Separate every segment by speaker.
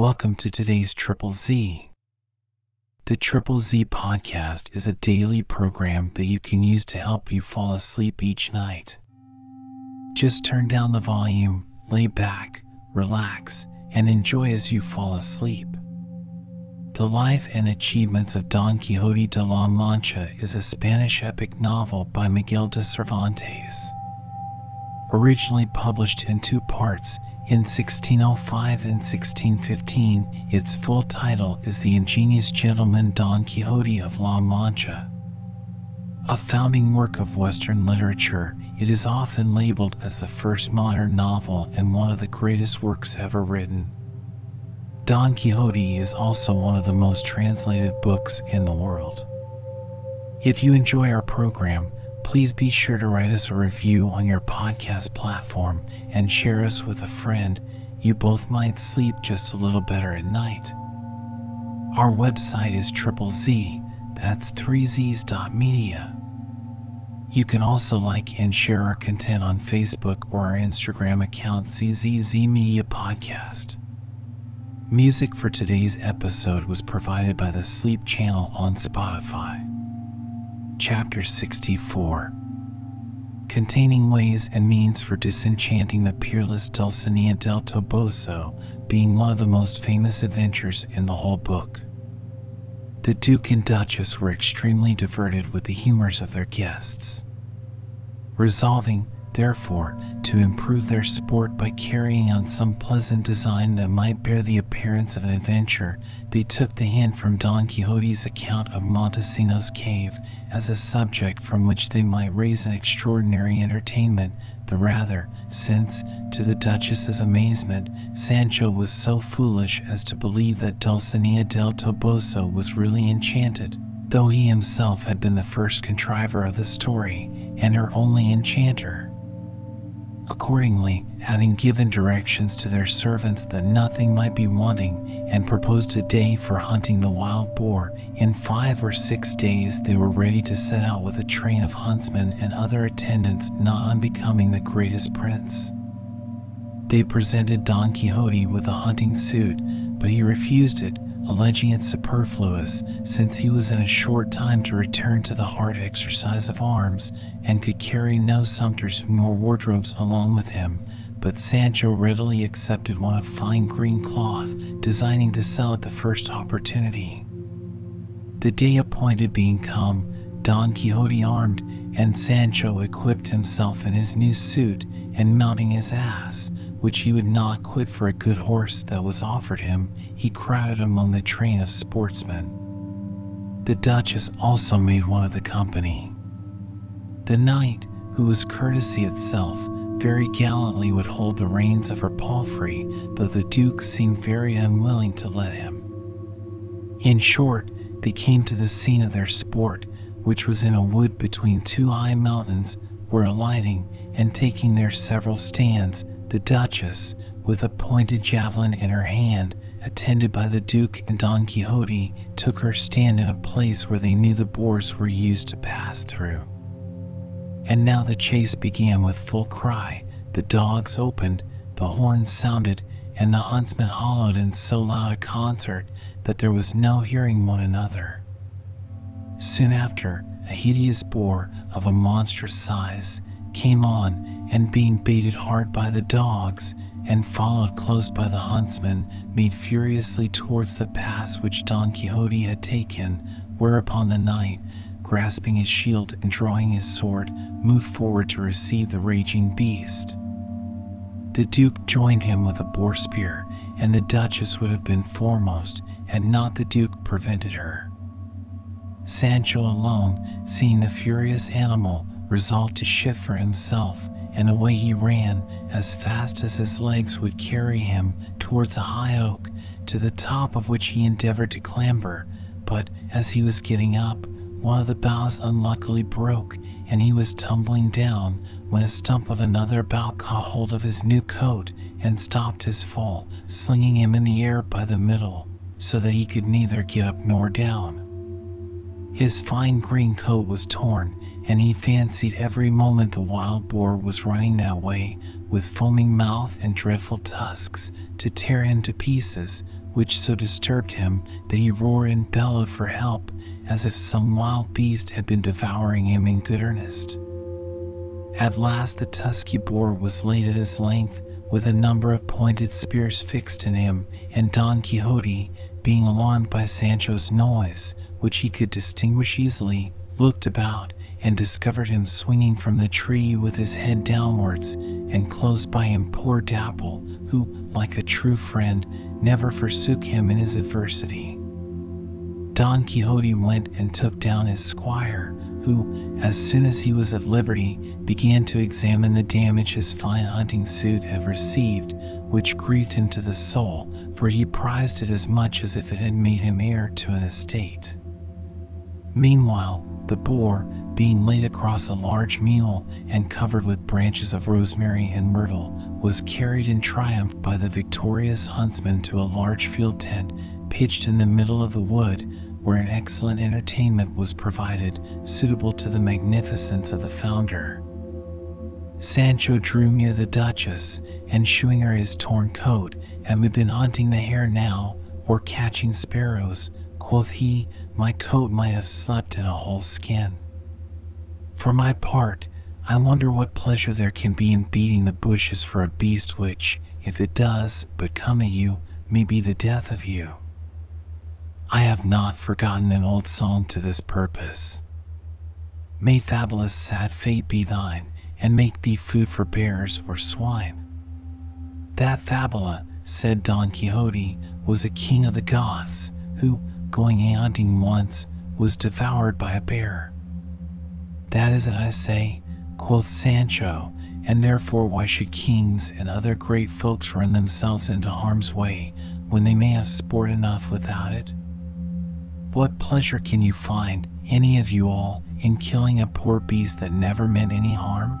Speaker 1: Welcome to today's Triple Z. The Triple Z podcast is a daily program that you can use to help you fall asleep each night. Just turn down the volume, lay back, relax, and enjoy as you fall asleep. The Life and Achievements of Don Quixote de la Mancha is a Spanish epic novel by Miguel de Cervantes. Originally published in two parts in 1605 and 1615, its full title is The Ingenious Gentleman Don Quixote of La Mancha. A founding work of Western literature, it is often labeled as the first modern novel and one of the greatest works ever written. Don Quixote is also one of the most translated books in the world. If you enjoy our program, please be sure to write us a review on your podcast platform and share us with a friend. You both might sleep just a little better at night. Our website is triple Z, that's 3z's.media. You can also like and share our content on Facebook or our Instagram account ZZZ Media Podcast. Music for today's episode was provided by the Sleep Channel on Spotify. Chapter 64 Containing ways and means for disenchanting the peerless Dulcinea del Toboso, being one of the most famous adventures in the whole book. The Duke and Duchess were extremely diverted with the humors of their guests. Resolving, therefore, to improve their sport by carrying on some pleasant design that might bear the appearance of an adventure, they took the hint from Don Quixote's account of Montesinos cave as a subject from which they might raise an extraordinary entertainment, the rather, since, to the Duchess's amazement, Sancho was so foolish as to believe that Dulcinea del Toboso was really enchanted, though he himself had been the first contriver of the story, and her only enchanter. Accordingly, having given directions to their servants that nothing might be wanting, and proposed a day for hunting the wild boar, in five or six days they were ready to set out with a train of huntsmen and other attendants not unbecoming the greatest prince. They presented Don Quixote with a hunting suit, but he refused it, alleging it superfluous, since he was in a short time to return to the hard exercise of arms, and could carry no sumpters nor wardrobes along with him. But Sancho readily accepted one of fine green cloth, designing to sell at the first opportunity. The day appointed being come, Don Quixote armed, and Sancho equipped himself in his new suit, and mounting his ass, which he would not quit for a good horse that was offered him, he crowded among the train of sportsmen. The Duchess also made one of the company. The knight, who was courtesy itself, very gallantly would hold the reins of her palfrey, though the Duke seemed very unwilling to let him. In short, they came to the scene of their sport, which was in a wood between two high mountains, where alighting, and taking their several stands, the Duchess, with a pointed javelin in her hand, attended by the Duke and Don Quixote, took her stand in a place where they knew the boars were used to pass through. And now the chase began with full cry, the dogs opened, the horns sounded, and the huntsmen hollowed in so loud a concert that there was no hearing one another. Soon after, a hideous boar of a monstrous size came on and being baited hard by the dogs, and followed close by the huntsmen, made furiously towards the pass which Don Quixote had taken, whereupon the knight, grasping his shield and drawing his sword, moved forward to receive the raging beast. The Duke joined him with a boar spear, and the Duchess would have been foremost had not the Duke prevented her. Sancho alone, seeing the furious animal, resolved to shift for himself, and away he ran as fast as his legs would carry him towards a high oak, to the top of which he endeavored to clamber, but as he was getting up, one of the boughs unluckily broke, and he was tumbling down, when a stump of another bough caught hold of his new coat and stopped his fall, slinging him in the air by the middle, so that he could neither get up nor down. His fine green coat was torn, and he fancied every moment the wild boar was running that way, with foaming mouth and dreadful tusks, to tear him to pieces, which so disturbed him that he roared and bellowed for help as if some wild beast had been devouring him in good earnest. At last the tusky boar was laid at his length, with a number of pointed spears fixed in him, and Don Quixote, being alarmed by Sancho's noise, which he could distinguish easily, looked about, and discovered him swinging from the tree with his head downwards, and close by him poor Dapple, who, like a true friend, never forsook him in his adversity. Don Quixote went and took down his squire, who, as soon as he was at liberty, began to examine the damage his fine hunting suit had received, which grieved him to the soul, for he prized it as much as if it had made him heir to an estate. Meanwhile, the boar, being laid across a large mule and covered with branches of rosemary and myrtle, was carried in triumph by the victorious huntsman to a large field tent pitched in the middle of the wood, where an excellent entertainment was provided suitable to the magnificence of the founder. Sancho drew near the Duchess, and shewing her his torn coat, Have we've been hunting the hare now, or catching sparrows? quoth he, my coat might have slept in a whole skin. For my part, I wonder what pleasure there can be in beating the bushes for a beast which, if it does but come at you, may be the death of you. I have not forgotten an old song to this purpose. May Favila's sad fate be thine, and make thee food for bears or swine. That Favila, said Don Quixote, was a king of the Goths, who, going a hunting once, was devoured by a bear. That is it I say, quoth Sancho, and therefore why should kings and other great folks run themselves into harm's way when they may have sport enough without it? What pleasure can you find, any of you all, in killing a poor beast that never meant any harm?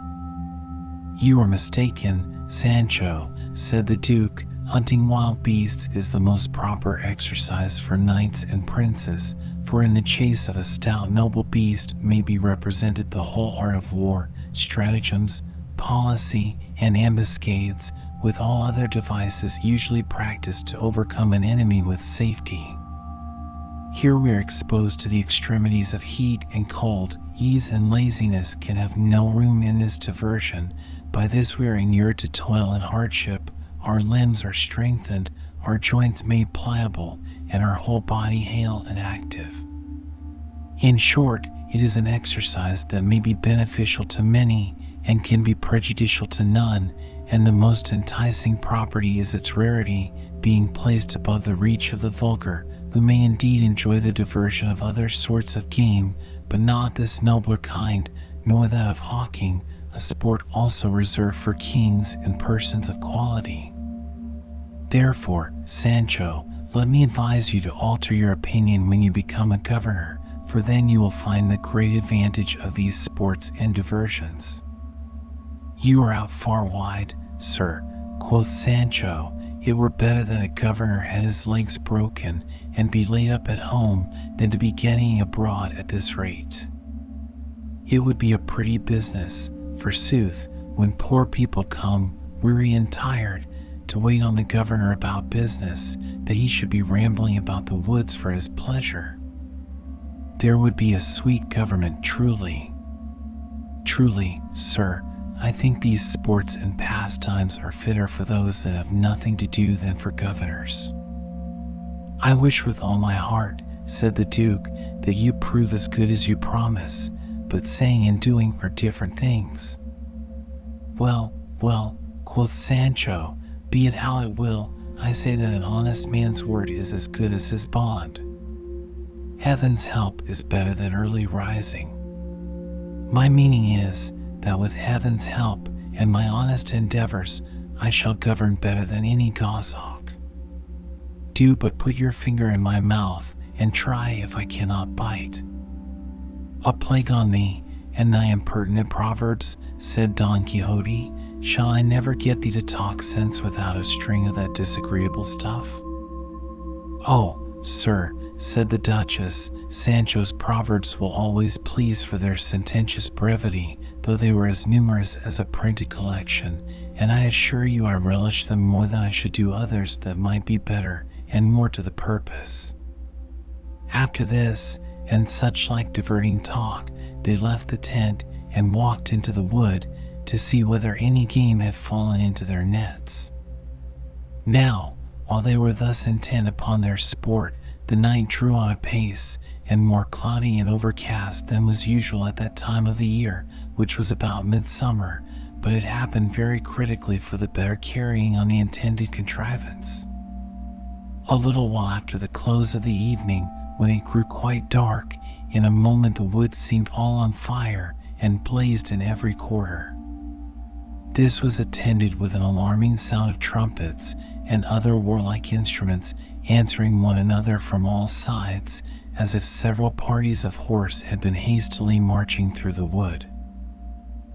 Speaker 1: You are mistaken, Sancho, said the Duke. Hunting wild beasts is the most proper exercise for knights and princes, for in the chase of a stout noble beast may be represented the whole art of war, stratagems, policy, and ambuscades, with all other devices usually practiced to overcome an enemy with safety. Here we are exposed to the extremities of heat and cold. Ease and laziness can have no room in this diversion. By this we are inured to toil and hardship. Our limbs are strengthened, our joints made pliable, and our whole body hale and active. In short, it is an exercise that may be beneficial to many and can be prejudicial to none, and the most enticing property is its rarity, being placed above the reach of the vulgar, who may indeed enjoy the diversion of other sorts of game, but not this nobler kind, nor that of hawking, a sport also reserved for kings and persons of quality. Therefore, Sancho, let me advise you to alter your opinion when you become a governor, for then you will find the great advantage of these sports and diversions. You are out far wide, sir, quoth Sancho. It were better that a governor had his legs broken and be laid up at home than to be getting abroad at this rate. It would be a pretty business, forsooth, when poor people come, weary and tired, to wait on the governor about business, that he should be rambling about the woods for his pleasure. There would be a sweet government truly. Truly, sir, I think these sports and pastimes are fitter for those that have nothing to do than for governors. I wish with all my heart, said the Duke, that you prove as good as you promise, but saying and doing are different things. Well, well, quoth Sancho, be it how it will, I say that an honest man's word is as good as his bond. Heaven's help is better than early rising. My meaning is, that with heaven's help and my honest endeavors, I shall govern better than any goshawk do but put your finger in my mouth and try if I cannot bite. A plague on thee, and thy impertinent proverbs, said Don Quixote. Shall I never get thee to talk sense without a string of that disagreeable stuff? Oh, sir, said the Duchess, Sancho's proverbs will always please for their sententious brevity, though they were as numerous as a printed collection, and I assure you I relish them more than I should do others that might be better and more to the purpose. After this, and such like diverting talk, they left the tent and walked into the wood to see whether any game had fallen into their nets. Now, while they were thus intent upon their sport, the night drew on apace, and more cloudy and overcast than was usual at that time of the year, which was about midsummer, but it happened very critically for the better carrying on the intended contrivance. A little while after the close of the evening, when it grew quite dark, in a moment the wood seemed all on fire and blazed in every quarter. This was attended with an alarming sound of trumpets and other warlike instruments answering one another from all sides, as if several parties of horse had been hastily marching through the wood.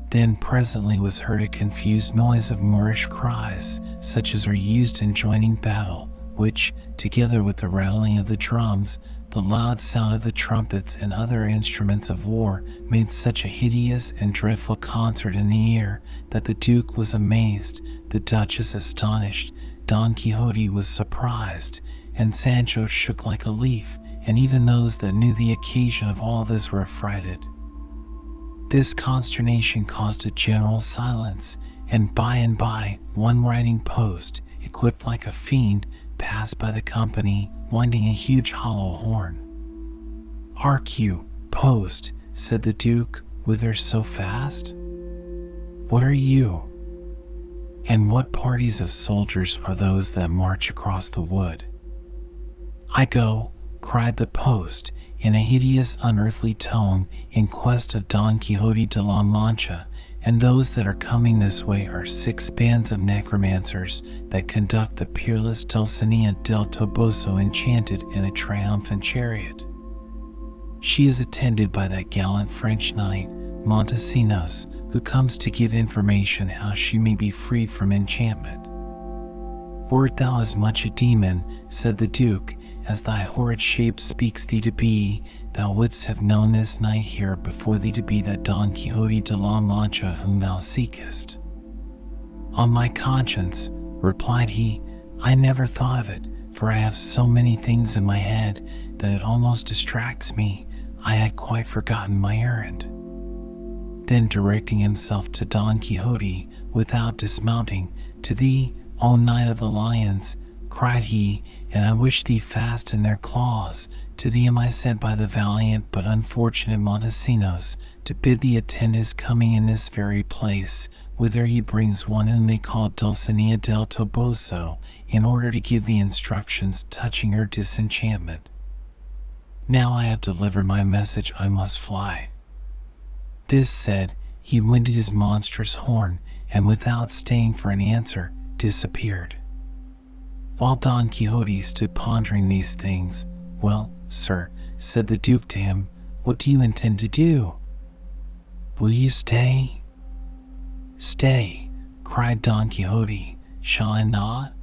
Speaker 1: Then presently was heard a confused noise of Moorish cries, such as are used in joining battle, which, together with the rattling of the drums, the loud sound of the trumpets and other instruments of war, made such a hideous and dreadful concert in the air that the Duke was amazed, the Duchess astonished, Don Quixote was surprised, and Sancho shook like a leaf, and even those that knew the occasion of all this were affrighted. This consternation caused a general silence, and by and by one riding post, equipped like a fiend, passed by the company, winding a huge hollow horn. Hark you, post, said the Duke, whither so fast? What are you? And what parties of soldiers are those that march across the wood? I go, cried the post, in a hideous unearthly tone, in quest of Don Quixote de la Mancha, and those that are coming this way are six bands of necromancers that conduct the peerless Dulcinea del Toboso enchanted in a triumphant chariot. She is attended by that gallant French knight, Montesinos, who comes to give information how she may be freed from enchantment. Wert thou as much a demon, said the Duke, as thy horrid shape speaks thee to be, thou wouldst have known this knight here before thee to be that Don Quixote de la Mancha whom thou seekest. On my conscience, replied he, I never thought of it, for I have so many things in my head that it almost distracts me. I had quite forgotten my errand. Then directing himself to Don Quixote, without dismounting, to thee, O Knight of the Lions, cried he, and I wish thee fast in their claws. To thee am I sent by the valiant but unfortunate Montesinos, to bid thee attend his coming in this very place, whither he brings one whom they call Dulcinea del Toboso, in order to give thee instructions touching her disenchantment. Now I have delivered my message, I must fly. This said, he winded his monstrous horn, and without staying for an answer, disappeared. While Don Quixote stood pondering these things, "Well, sir," said the duke to him, "what do you intend to do? Will you stay?" "Stay!" cried Don Quixote. "Shall I not?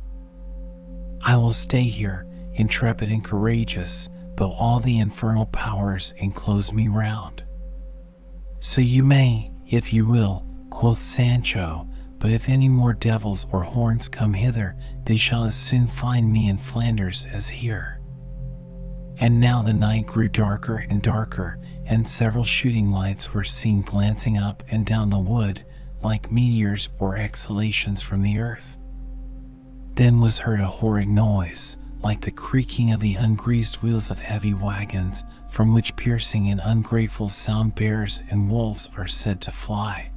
Speaker 1: I will stay here, intrepid and courageous, though all the infernal powers enclose me round." "So you may, if you will," quoth Sancho. But if any more devils or horns come hither, they shall as soon find me in Flanders as here. And now the night grew darker and darker, and several shooting lights were seen glancing up and down the wood, like meteors or exhalations from the earth. Then was heard a horrid noise, like the creaking of the ungreased wheels of heavy wagons, from which piercing and ungrateful sound bears and wolves are said to fly.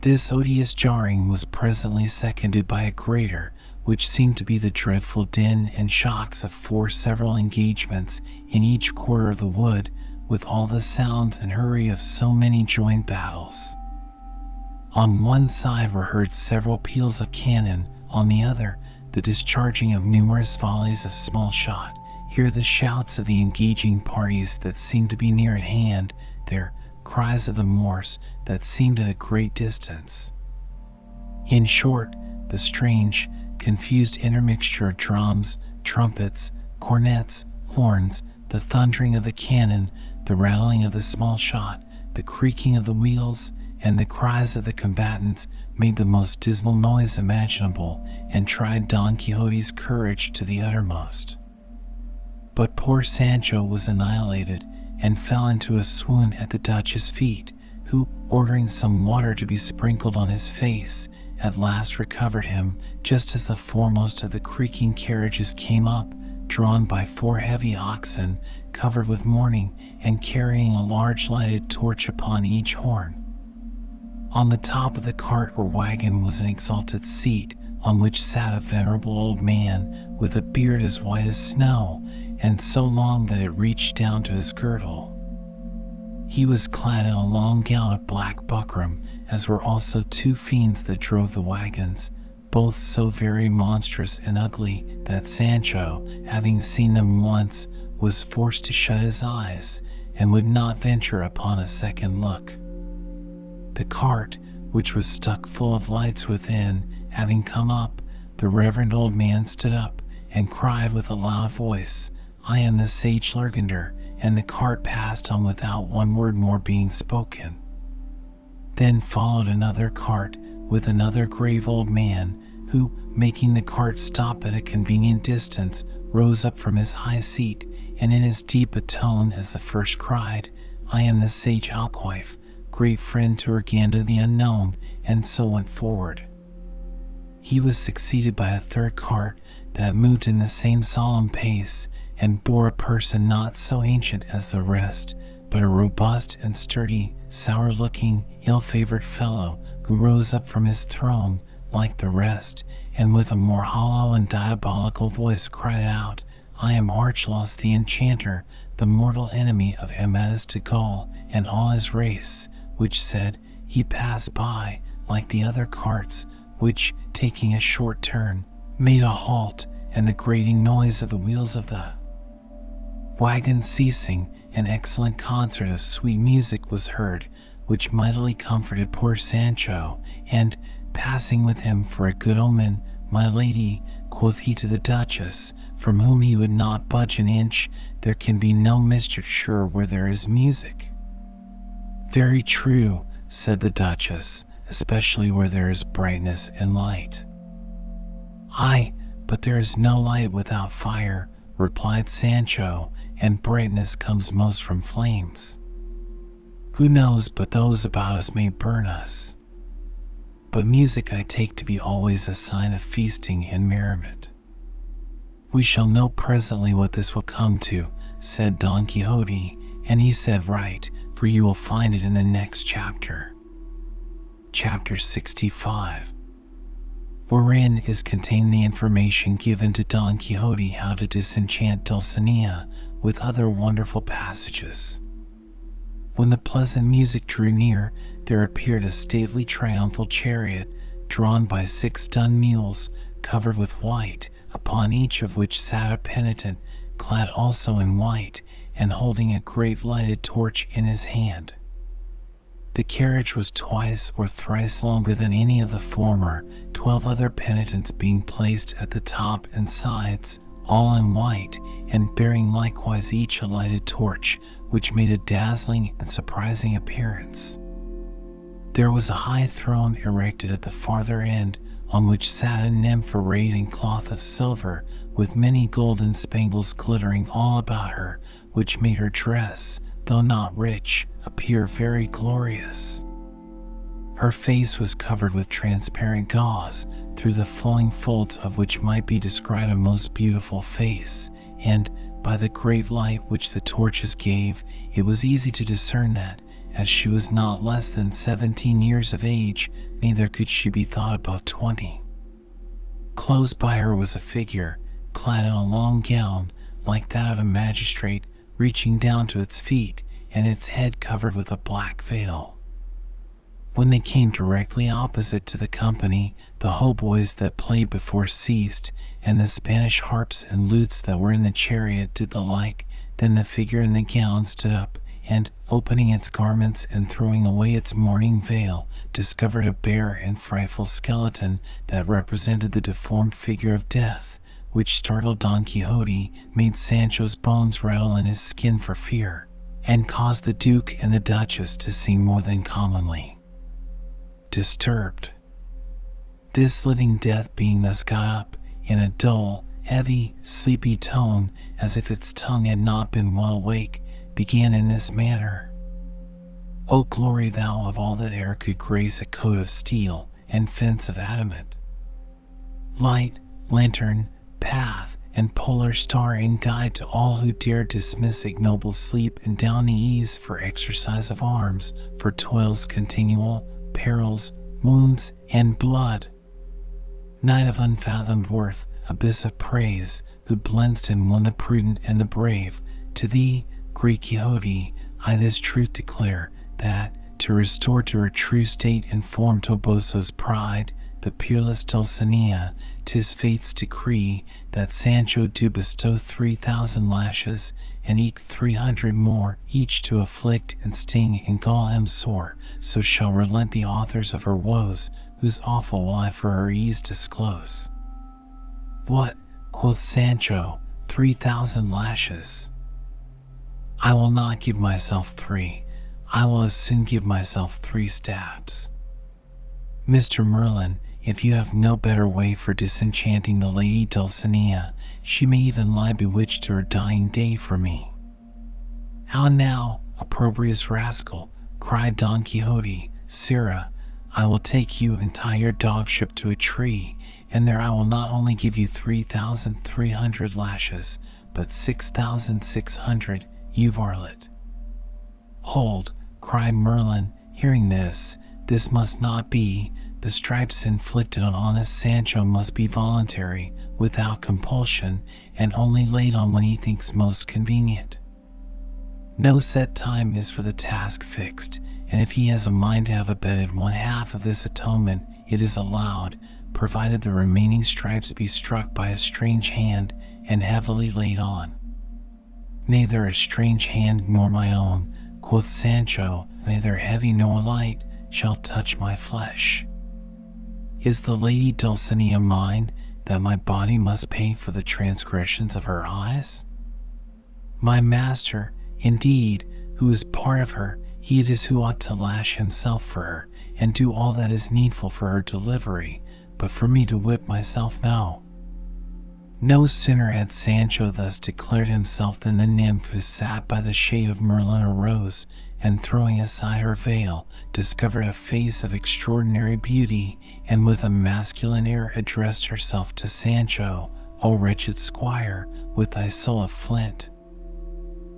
Speaker 1: This odious jarring was presently seconded by a greater, which seemed to be the dreadful din and shocks of four several engagements in each quarter of the wood, with all the sounds and hurry of so many joint battles. On one side were heard several peals of cannon, on the other, the discharging of numerous volleys of small shot. Here the shouts of the engaging parties that seemed to be near at hand, their cries of the Moors that seemed at a great distance. In short, the strange, confused intermixture of drums, trumpets, cornets, horns, the thundering of the cannon, the rattling of the small shot, the creaking of the wheels, and the cries of the combatants made the most dismal noise imaginable and tried Don Quixote's courage to the uttermost. But poor Sancho was annihilated and fell into a swoon at the Duchess' feet, who, ordering some water to be sprinkled on his face, at last recovered him just as the foremost of the creaking carriages came up, drawn by four heavy oxen covered with mourning and carrying a large lighted torch upon each horn. On the top of the cart or wagon was an exalted seat, on which sat a venerable old man with a beard as white as snow, and so long that it reached down to his girdle. He was clad in a long gown of black buckram, as were also two fiends that drove the wagons, both so very monstrous and ugly that Sancho, having seen them once, was forced to shut his eyes, and would not venture upon a second look. The cart, which was stuck full of lights within, having come up, the reverend old man stood up and cried with a loud voice, I am the sage Lirgandeo, and the cart passed on without one word more being spoken. Then followed another cart with another grave old man, who, making the cart stop at a convenient distance, rose up from his high seat, and in as deep a tone as the first cried, I am the sage Alquife, great friend to Urganda the Unknown, and so went forward. He was succeeded by a third cart that moved in the same solemn pace, and bore a person not so ancient as the rest, but a robust and sturdy, sour looking, ill favored fellow, who rose up from his throne, like the rest, and with a more hollow and diabolical voice cried out, I am Arcalaus the Enchanter, the mortal enemy of Amadis de Gaul and all his race which said he passed by like the other carts, which, taking a short turn, made a halt, and the grating noise of the wheels of the wagon ceasing, an excellent concert of sweet music was heard, which mightily comforted poor Sancho, and, passing with him for a good omen, my lady, quoth he to the Duchess, from whom he would not budge an inch, there can be no mischief sure where there is music. Very true, said the Duchess, especially where there is brightness and light. Ay, but there is no light without fire, replied Sancho, and brightness comes most from flames. Who knows but those about us may burn us? But music I take to be always a sign of feasting and merriment. We shall know presently what this will come to, said Don Quixote, and he said right, for you will find it in the next chapter. Chapter 65 Wherein is contained the information given to Don Quixote how to disenchant Dulcinea with other wonderful passages. When the pleasant music drew near, there appeared a stately triumphal chariot, drawn by six dun mules, covered with white, upon each of which sat a penitent, clad also in white, and holding a great lighted torch in his hand. The carriage was twice or thrice longer than any of the former, twelve other penitents being placed at the top and sides, all in white, and bearing likewise each a lighted torch, which made a dazzling and surprising appearance. There was a high throne erected at the farther end, on which sat a nymph arrayed in cloth of silver, with many golden spangles glittering all about her, which made her dress, though not rich, appear very glorious. Her face was covered with transparent gauze, through the flowing folds of which might be descried a most beautiful face, and, by the great light which the torches gave, it was easy to discern that, as she was not less than seventeen years of age, neither could she be thought above twenty. Close by her was a figure, clad in a long gown, like that of a magistrate, reaching down to its feet, and its head covered with a black veil. When they came directly opposite to the company, the hautboys that played before ceased, and the Spanish harps and lutes that were in the chariot did the like, then the figure in the gown stood up, and, opening its garments and throwing away its mourning veil, discovered a bare and frightful skeleton that represented the deformed figure of death which startled Don Quixote, made Sancho's bones rattle in his skin for fear, and caused the Duke and the Duchess to sing more than commonly disturbed. This living death being thus got up, in a dull, heavy, sleepy tone, as if its tongue had not been well awake, began in this manner. O glory thou of all that e'er could grace a coat of steel and fence of adamant! Light, lantern, path, and polar star and guide to all who dare dismiss ignoble sleep and downy ease for exercise of arms, for toils continual, perils, wounds, and blood! Knight of unfathomed worth, abyss of praise, who blend'st in one the prudent and the brave, to thee, great Quixote, I this truth declare, that, to restore to her true state and form Toboso's pride, the peerless Dulcinea, 'tis fate's decree that Sancho do bestow three thousand lashes, and eke three hundred more, each to afflict and sting and gall him sore, so shall relent the authors of her woes, whose awful lie for her ease disclose. What, quoth Sancho, three thousand lashes? I will not give myself three, I will as soon give myself three stabs. Mr. Merlin, if you have no better way for disenchanting the lady Dulcinea, she may even lie bewitched to her dying day for me. How now, opprobrious rascal, cried Don Quixote, sirrah, I will take you and tie your dogship to a tree, and there I will not only give you three thousand three hundred lashes, but six thousand six hundred, you varlet. Hold, cried Merlin, hearing this, this must not be, the stripes inflicted on honest Sancho must be voluntary, without compulsion, and only laid on when he thinks most convenient. No set time is for the task fixed, and if he has a mind to have abetted one half of this atonement, it is allowed, provided the remaining stripes be struck by a strange hand and heavily laid on. Neither a strange hand nor my own, quoth Sancho, neither heavy nor light, shall touch my flesh. Is the lady Dulcinea mine, that my body must pay for the transgressions of her eyes? My master, indeed, who is part of her, he it is who ought to lash himself for her, and do all that is needful for her delivery, but for me to whip myself now. No sooner had Sancho thus declared himself than the nymph who sat by the shade of Merlin arose, and throwing aside her veil, discovered a face of extraordinary beauty, and with a masculine air addressed herself to Sancho, O wretched squire, with thy soul of flint!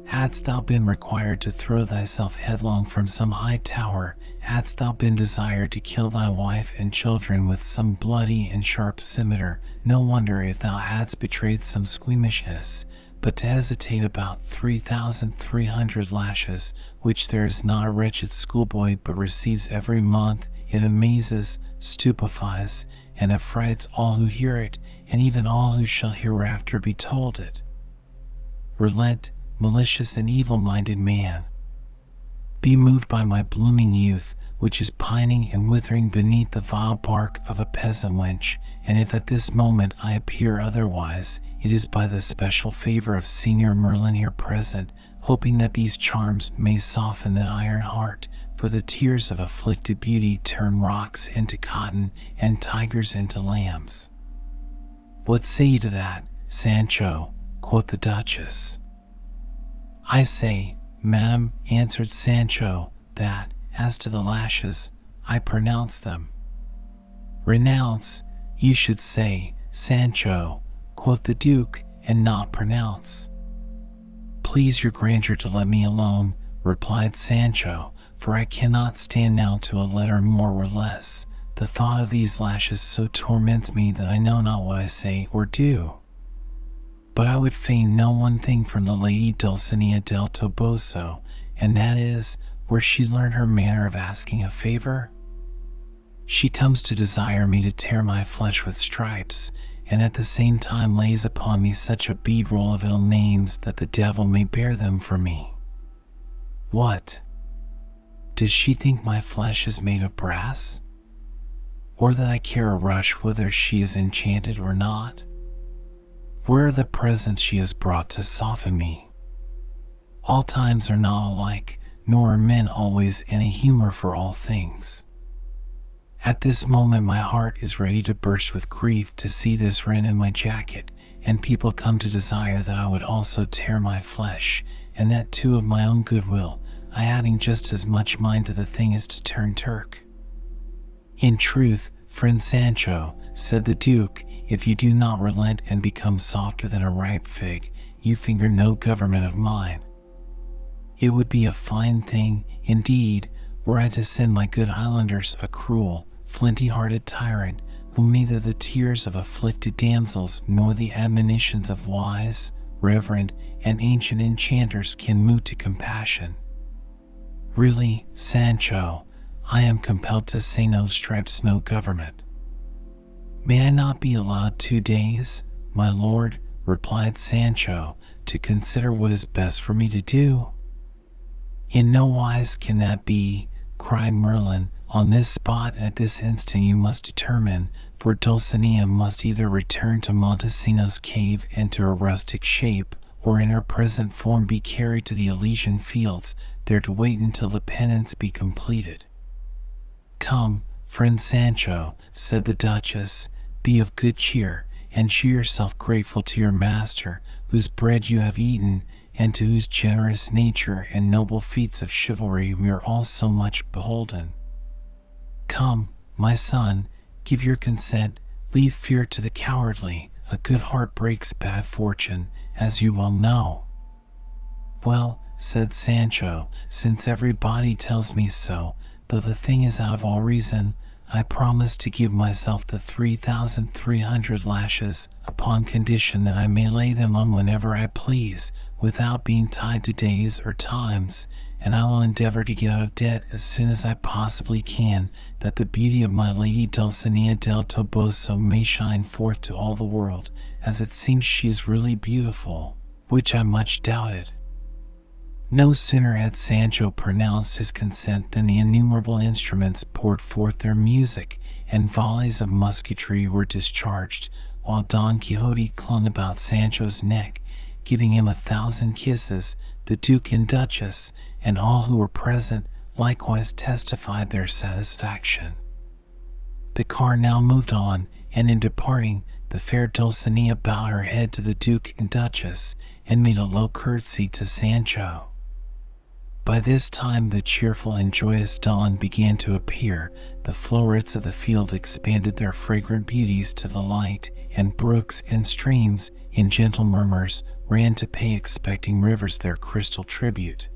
Speaker 1: Hadst thou been required to throw thyself headlong from some high tower, hadst thou been desired to kill thy wife and children with some bloody and sharp scimitar, no wonder if thou hadst betrayed some squeamishness; but to hesitate about three thousand three hundred lashes, which there is not a wretched schoolboy but receives every month, it amazes, stupefies, and affrights all who hear it, and even all who shall hereafter be told it. Relent malicious and evil-minded man. Be moved by my blooming youth, which is pining and withering beneath the vile bark of a peasant wench, and if at this moment I appear otherwise, it is by the special favor of Señor Merlin here present, hoping that these charms may soften the iron heart, for the tears of afflicted beauty turn rocks into cotton and tigers into lambs. What say you to that, Sancho? quoth the Duchess. I say, madam, answered Sancho, that, as to the lashes, I pronounce them. Renounce, you should say, Sancho, quoth the duke, and not pronounce. Please your grandeur to let me alone, replied Sancho, for I cannot stand now to a letter more or less. The thought of these lashes so torments me that I know not what I say or do. But I would fain know one thing from the lady Dulcinea del Toboso, and that is, where she learned her manner of asking a favor. She comes to desire me to tear my flesh with stripes, and at the same time lays upon me such a bead roll of ill names that the devil may bear them for me. What? Does she think my flesh is made of brass? Or that I care a rush whether she is enchanted or not? Where are the presents she has brought to soften me? All times are not alike, nor are men always in a humor for all things. At this moment my heart is ready to burst with grief to see this rent in my jacket, and people come to desire that I would also tear my flesh, and that too of my own goodwill, I adding just as much mind to the thing as to turn Turk. In truth, friend Sancho, said the Duke, if you do not relent and become softer than a ripe fig, you finger no government of mine. It would be a fine thing, indeed, were I to send my good islanders a cruel, flinty hearted tyrant, whom neither the tears of afflicted damsels nor the admonitions of wise, reverend, and ancient enchanters can move to compassion. Really, Sancho, I am compelled to say no stripes, no government. May I not be allowed two days, my lord, replied Sancho, to consider what is best for me to do? In no wise can that be, cried Merlin, on this spot at this instant you must determine, for Dulcinea must either return to Montesinos cave into her rustic shape, or in her present form be carried to the Elysian fields, there to wait until the penance be completed. Come, friend Sancho, said the Duchess, be of good cheer, and shew yourself grateful to your master, whose bread you have eaten, and to whose generous nature and noble feats of chivalry we are all so much beholden. Come, my son, give your consent, leave fear to the cowardly, a good heart breaks bad fortune, as you well know. Well, said Sancho, since everybody tells me so, though the thing is out of all reason, I promise to give myself the three thousand three hundred lashes, upon condition that I may lay them on whenever I please, without being tied to days or times, and I will endeavor to get out of debt as soon as I possibly can, that the beauty of my lady Dulcinea del Toboso may shine forth to all the world, as it seems she is really beautiful, which I much doubted. No sooner had Sancho pronounced his consent than the innumerable instruments poured forth their music, and volleys of musketry were discharged, while Don Quixote clung about Sancho's neck, giving him a thousand kisses, the duke and duchess, and all who were present, likewise testified their satisfaction. The car now moved on, and in departing, the fair Dulcinea bowed her head to the duke and duchess, and made a low curtsy to Sancho. By this time the cheerful and joyous dawn began to appear, the flowers of the field expanded their fragrant beauties to the light, and brooks and streams, in gentle murmurs, ran to pay expecting rivers their crystal tribute.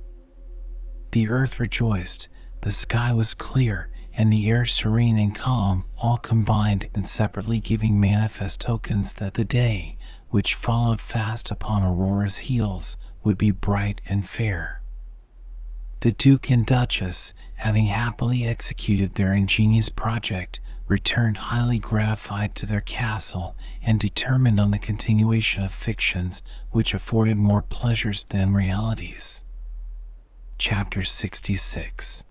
Speaker 1: The earth rejoiced, the sky was clear, and the air serene and calm, all combined and separately giving manifest tokens that the day, which followed fast upon Aurora's heels, would be bright and fair. The Duke and Duchess, having happily executed their ingenious project, returned highly gratified to their castle, and determined on the continuation of fictions which afforded more pleasures than realities. Chapter 66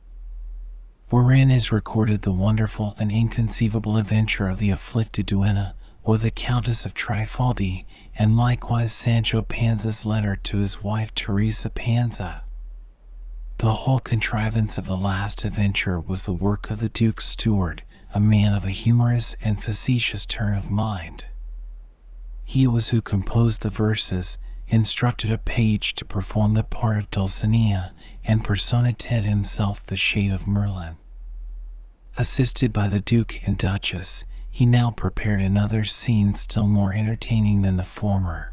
Speaker 1: Wherein is recorded the wonderful and inconceivable adventure of the afflicted duenna, or the Countess of Trifaldi, and likewise Sancho Panza's letter to his wife Teresa Panza. The whole contrivance of the last adventure was the work of the Duke's steward, a man of a humorous and facetious turn of mind. He was who composed the verses, instructed a page to perform the part of Dulcinea, and personated himself the shade of Merlin. Assisted by the Duke and Duchess, he now prepared another scene still more entertaining than the former.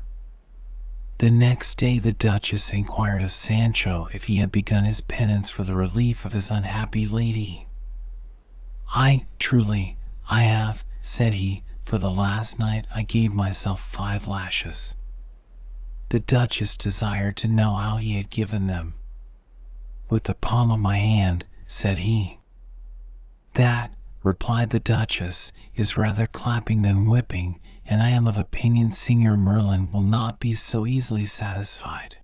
Speaker 1: The next day the Duchess inquired of Sancho if he had begun his penance for the relief of his unhappy lady. "Ay, truly, I have," said he, "for the last night I gave myself five lashes." The Duchess desired to know how he had given them. "With the palm of my hand," said he. "That," replied the Duchess, "is rather clapping than whipping and I am of opinion Signor Merlin will not be so easily satisfied.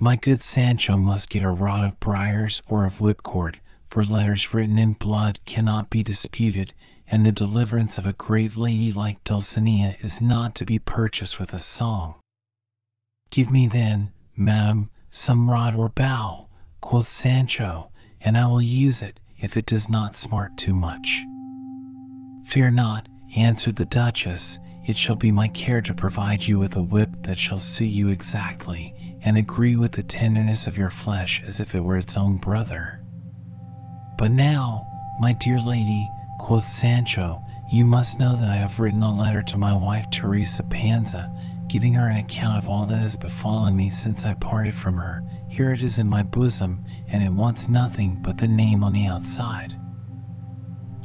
Speaker 1: My good Sancho must get a rod of briars or of whipcord, for letters written in blood cannot be disputed, and the deliverance of a great lady like Dulcinea is not to be purchased with a song. Give me then, madam, some rod or bough, quoth Sancho, and I will use it, if it does not smart too much. Fear not, answered the Duchess, it shall be my care to provide you with a whip that shall suit you exactly, and agree with the tenderness of your flesh as if it were its own brother. But now, my dear lady, quoth Sancho, you must know that I have written a letter to my wife Teresa Panza, giving her an account of all that has befallen me since I parted from her. Here it is in my bosom, and it wants nothing but the name on the outside.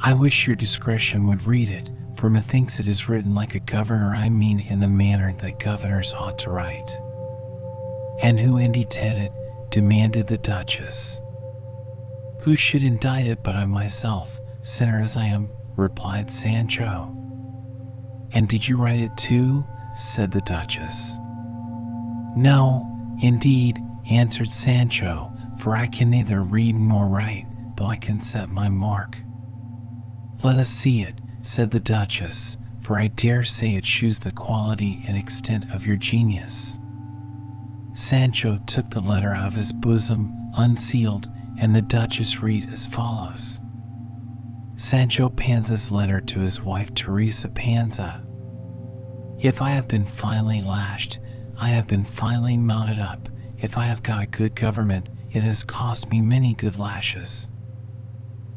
Speaker 1: I wish your discretion would read it, for methinks it is written like a governor, I mean in the manner that governors ought to write. And who indited it? demanded the Duchess. Who should indite it but I myself, sinner as I am, replied Sancho. And did you write it too? said the Duchess. No, indeed, answered Sancho, for I can neither read nor write, though I can set my mark. Let us see it, said the Duchess, for I dare say it shews the quality and extent of your genius. Sancho took the letter out of his bosom, unsealed, and the Duchess read as follows. Sancho Panza's letter to his wife Teresa Panza. If I have been finally lashed, I have been finally mounted up. If I have got good government, it has cost me many good lashes.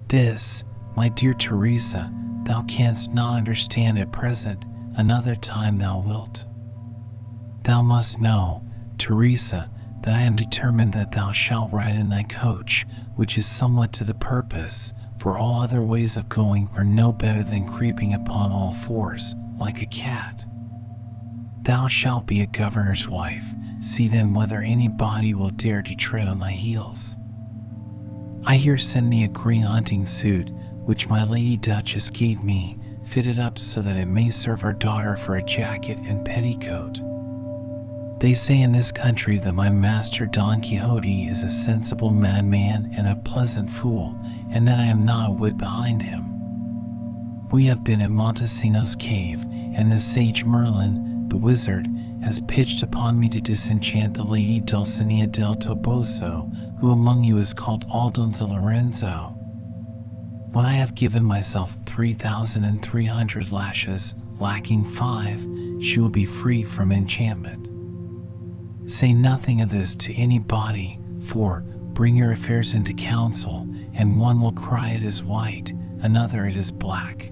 Speaker 1: This, my dear Teresa, thou canst not understand at present, another time thou wilt. Thou must know, Teresa, that I am determined that thou shalt ride in thy coach, which is somewhat to the purpose, for all other ways of going are no better than creeping upon all fours, like a cat. Thou shalt be a governor's wife, see then whether any body will dare to tread on thy heels. I here send thee a green hunting suit, which my lady Duchess gave me, fitted up so that it may serve our daughter for a jacket and petticoat. They say in this country that my master Don Quixote is a sensible madman and a pleasant fool, and that I am not a whit behind him. We have been at Montesinos cave, and the sage Merlin, the wizard, has pitched upon me to disenchant the lady Dulcinea del Toboso, who among you is called Aldonza Lorenzo. When I have given myself 3,300 lashes, lacking five, she will be free from enchantment. Say nothing of this to any body, for bring your affairs into council, and one will cry it is white, another it is black.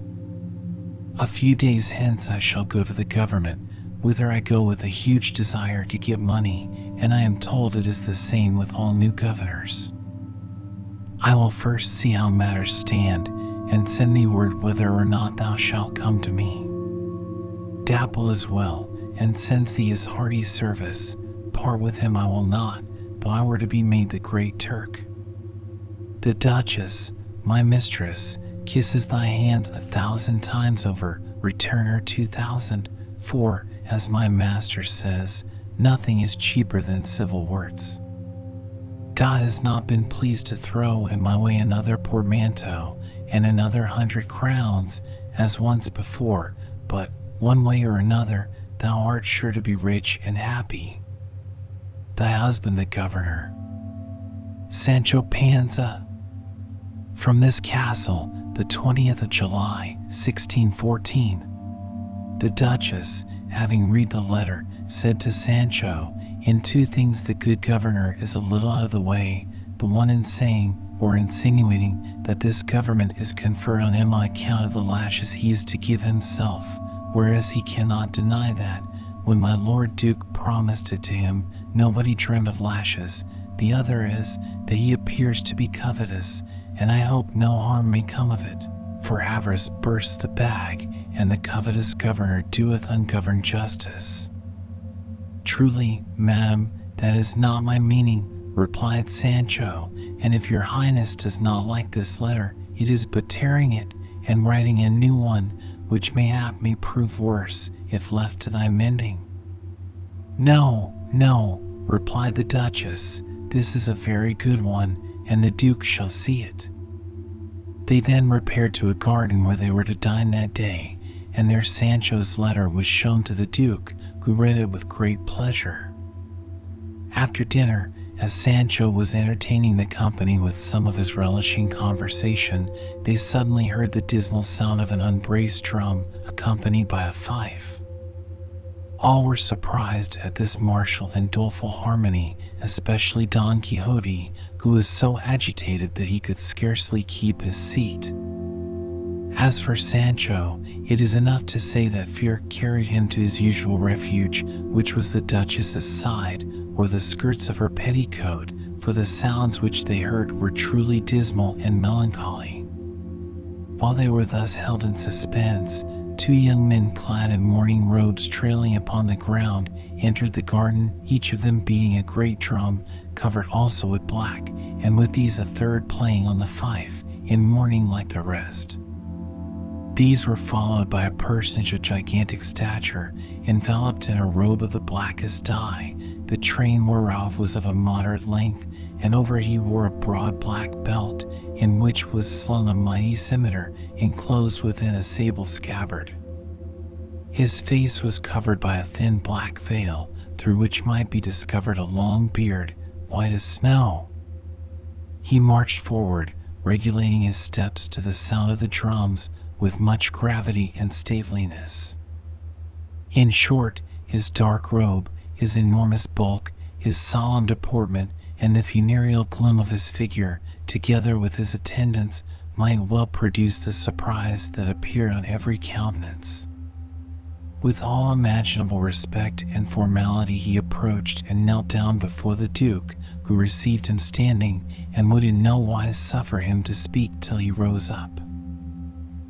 Speaker 1: A few days hence I shall go to the government, whither I go with a huge desire to get money, and I am told it is the same with all new governors. I will first see how matters stand, and send thee word whether or not thou shalt come to me. Dapple is well, and sends thee his hearty service. Part with him I will not, though I were to be made the Great Turk. The Duchess, my mistress, kisses thy hands a thousand times over, return her two thousand, for, as my master says, nothing is cheaper than civil words. God has not been pleased to throw in my way another portmanteau and another hundred crowns as once before, but one way or another thou art sure to be rich and happy. Thy husband the governor. Sancho Panza. From this castle, the 20th of July, 1614. The Duchess, having read the letter, said to Sancho, in two things the good governor is a little out of the way, the one in saying or insinuating that this government is conferred on him on account of the lashes he is to give himself, whereas he cannot deny that, when my lord duke promised it to him, nobody dreamed of lashes. The other is, that he appears to be covetous, and I hope no harm may come of it. For avarice bursts the bag, and the covetous governor doeth ungoverned justice. Truly, madam, that is not my meaning, replied Sancho, and if your highness does not like this letter, it is but tearing it and writing a new one, which mayhap may prove worse if left to thy mending. No, no, replied the Duchess, this is a very good one, and the Duke shall see it. They then repaired to a garden where they were to dine that day, and there Sancho's letter was shown to the Duke, who read it with great pleasure. After dinner, As Sancho was entertaining the company with some of his relishing conversation, they suddenly heard the dismal sound of an unbraced drum, accompanied by a fife. All were surprised at this martial and doleful harmony, especially Don Quixote, who was so agitated that he could scarcely keep his seat. As for Sancho, it is enough to say that fear carried him to his usual refuge, which was the Duchess's side, or the skirts of her petticoat, for the sounds which they heard were truly dismal and melancholy. While they were thus held in suspense, two young men clad in mourning robes trailing upon the ground entered the garden, each of them beating a great drum, covered also with black, and with these a third playing on the fife, in mourning like the rest. These were followed by a personage of gigantic stature, enveloped in a robe of the blackest dye, the train whereof was of a moderate length, and over he wore a broad black belt, in which was slung a mighty scimitar enclosed within a sable scabbard. His face was covered by a thin black veil, through which might be discovered a long beard, white as snow. He marched forward, regulating his steps to the sound of the drums, with much gravity and stateliness. In short, his dark robe, his enormous bulk, his solemn deportment, and the funereal gloom of his figure, together with his attendants, might well produce the surprise that appeared on every countenance. With all imaginable respect and formality he approached and knelt down before the Duke, who received him standing, and would in no wise suffer him to speak till he rose up.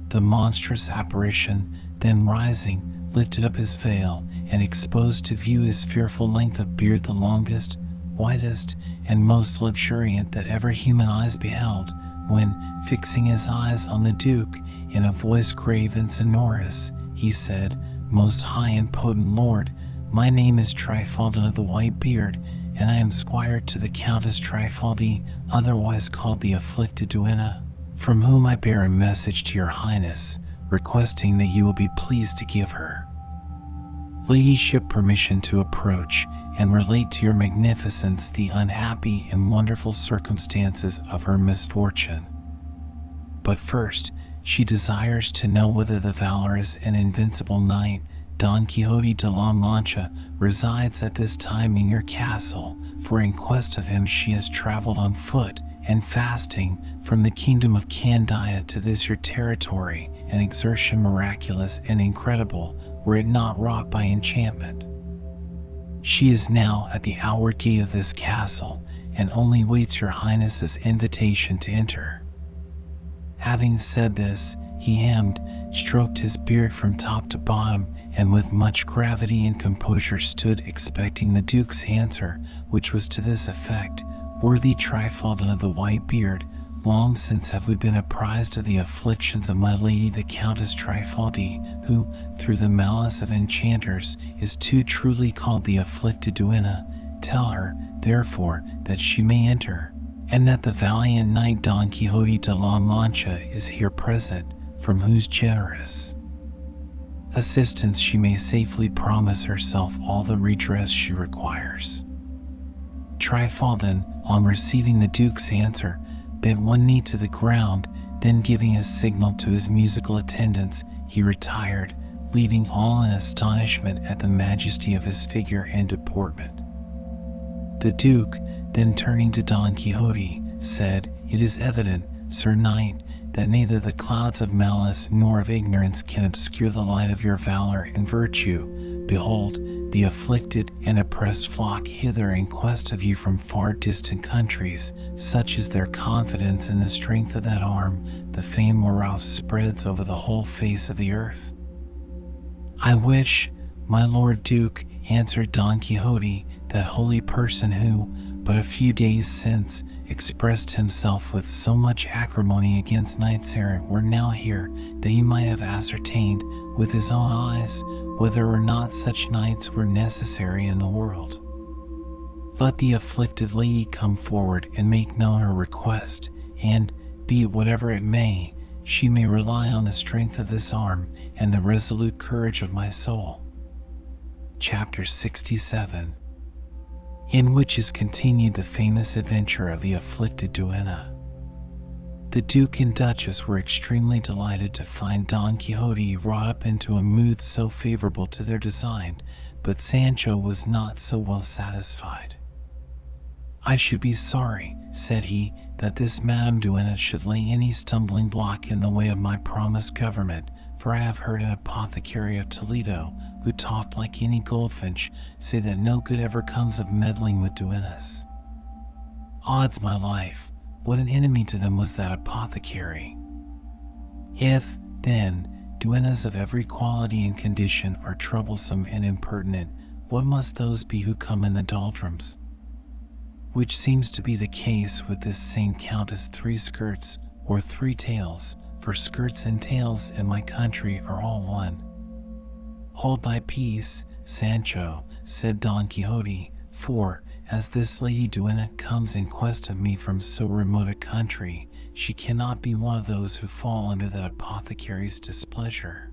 Speaker 1: The monstrous apparition, then rising, lifted up his veil, and exposed to view his fearful length of beard the longest, whitest, and most luxuriant that ever human eyes beheld, when, fixing his eyes on the Duke, in a voice grave and sonorous, he said, Most high and potent lord, my name is Trifaldin of the White Beard, and I am squire to the Countess Trifaldi, otherwise called the Afflicted Duenna from whom I bear a message to your highness, requesting that you will be pleased to give her. Ladyship permission to approach and relate to your magnificence the unhappy and wonderful circumstances of her misfortune. But first, she desires to know whether the valorous and invincible knight Don Quixote de la Mancha resides at this time in your castle, for in quest of him she has traveled on foot and fasting from the kingdom of Candia to this your territory, an exertion miraculous and incredible were it not wrought by enchantment. She is now at the outward gate of this castle, and only waits your highness's invitation to enter. Having said this, he hemmed, stroked his beard from top to bottom, and with much gravity and composure stood expecting the duke's answer, which was to this effect Worthy Trifaldin of the White Beard, long since have we been apprised of the afflictions of my lady the Countess Trifaldi, who, through the malice of enchanters, is too truly called the afflicted duenna. Tell her, therefore, that she may enter, and that the valiant knight Don Quixote de la Mancha is here present, from whose generous assistance she may safely promise herself all the redress she requires. Trifaldin, on receiving the Duke's answer, bent one knee to the ground, then giving a signal to his musical attendants, he retired, leaving all in astonishment at the majesty of his figure and deportment. The Duke, then turning to Don Quixote, said, It is evident, Sir Knight, that neither the clouds of malice nor of ignorance can obscure the light of your valor and virtue. Behold, the afflicted and oppressed flock hither in quest of you from far distant countries, such is their confidence in the strength of that arm, the fame whereof spreads over the whole face of the earth. I wish, my lord Duke, answered Don Quixote, that holy person who, but a few days since, expressed himself with so much acrimony against knights errant were now here, that he might have ascertained, with his own eyes, whether or not such knights were necessary in the world. Let the afflicted lady come forward and make known her request, and, be it whatever it may, she may rely on the strength of this arm and the resolute courage of my soul. Chapter 67 in which is continued the famous adventure of the afflicted duenna. The Duke and Duchess were extremely delighted to find Don Quixote wrought up into a mood so favorable to their design, but Sancho was not so well satisfied. I should be sorry, said he, that this Madame Duenna should lay any stumbling block in the way of my promised government, for I have heard an apothecary of Toledo, who talked like any goldfinch, say that no good ever comes of meddling with duennas. Odds my life, what an enemy to them was that apothecary! If, then, duennas of every quality and condition are troublesome and impertinent, what must those be who come in the doldrums? Which seems to be the case with this same Countess Three Skirts or Three Tails, for skirts and tails in my country are all one. Hold thy peace, Sancho, said Don Quixote, for, as this Lady Duenna comes in quest of me from so remote a country, she cannot be one of those who fall under that apothecary's displeasure.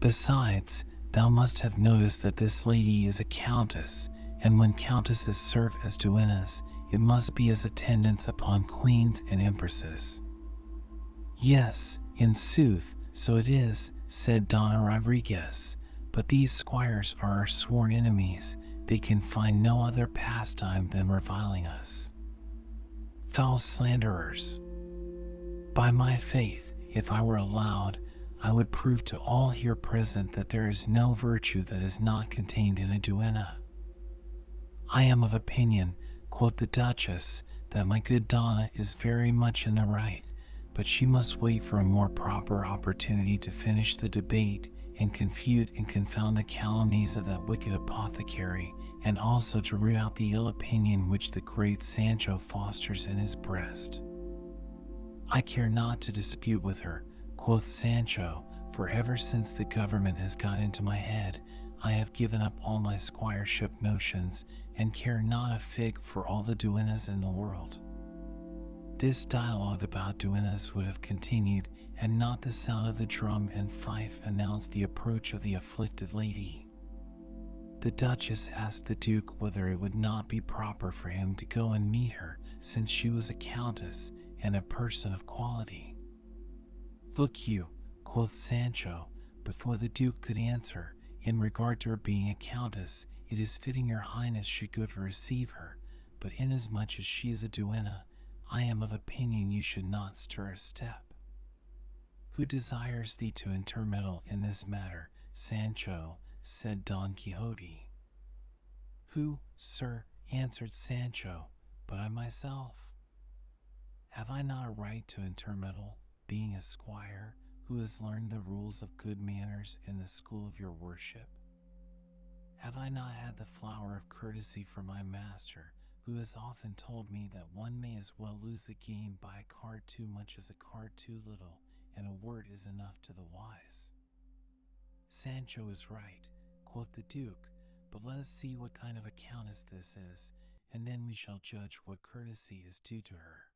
Speaker 1: Besides, thou must have noticed that this lady is a countess, and when countesses serve as duennas, it must be as attendants upon queens and empresses. Yes, in sooth, so it is, said Donna Rodriguez, but these squires are our sworn enemies, they can find no other pastime than reviling us. Foul slanderers! By my faith, if I were allowed, I would prove to all here present that there is no virtue that is not contained in a duenna. I am of opinion, quoth the Duchess, that my good Donna is very much in the right, but she must wait for a more proper opportunity to finish the debate and confute and confound the calumnies of that wicked apothecary, and also to root out the ill opinion which the great Sancho fosters in his breast. I care not to dispute with her, quoth Sancho, for ever since the government has got into my head, I have given up all my squireship notions, and care not a fig for all the duennas in the world. This dialogue about duennas would have continued had not the sound of the drum and fife announced the approach of the afflicted lady. The Duchess asked the Duke whether it would not be proper for him to go and meet her, since she was a countess and a person of quality. Look you, quoth Sancho, before the Duke could answer, in regard to her being a countess, it is fitting your highness should go to receive her, but inasmuch as she is a duenna, I am of opinion you should not stir a step. Who desires thee to intermeddle in this matter, Sancho? said Don Quixote. Who, sir, answered Sancho, but I myself? Have I not a right to intermeddle, being a squire, who has learned the rules of good manners in the school of your worship? Have I not had the flower of courtesy from my master, who has often told me that one may as well lose the game by a card too much as a card too little, and a word is enough to the wise? Sancho is right, quoth the Duke, but let us see what kind of a countess this is, and then we shall judge what courtesy is due to her.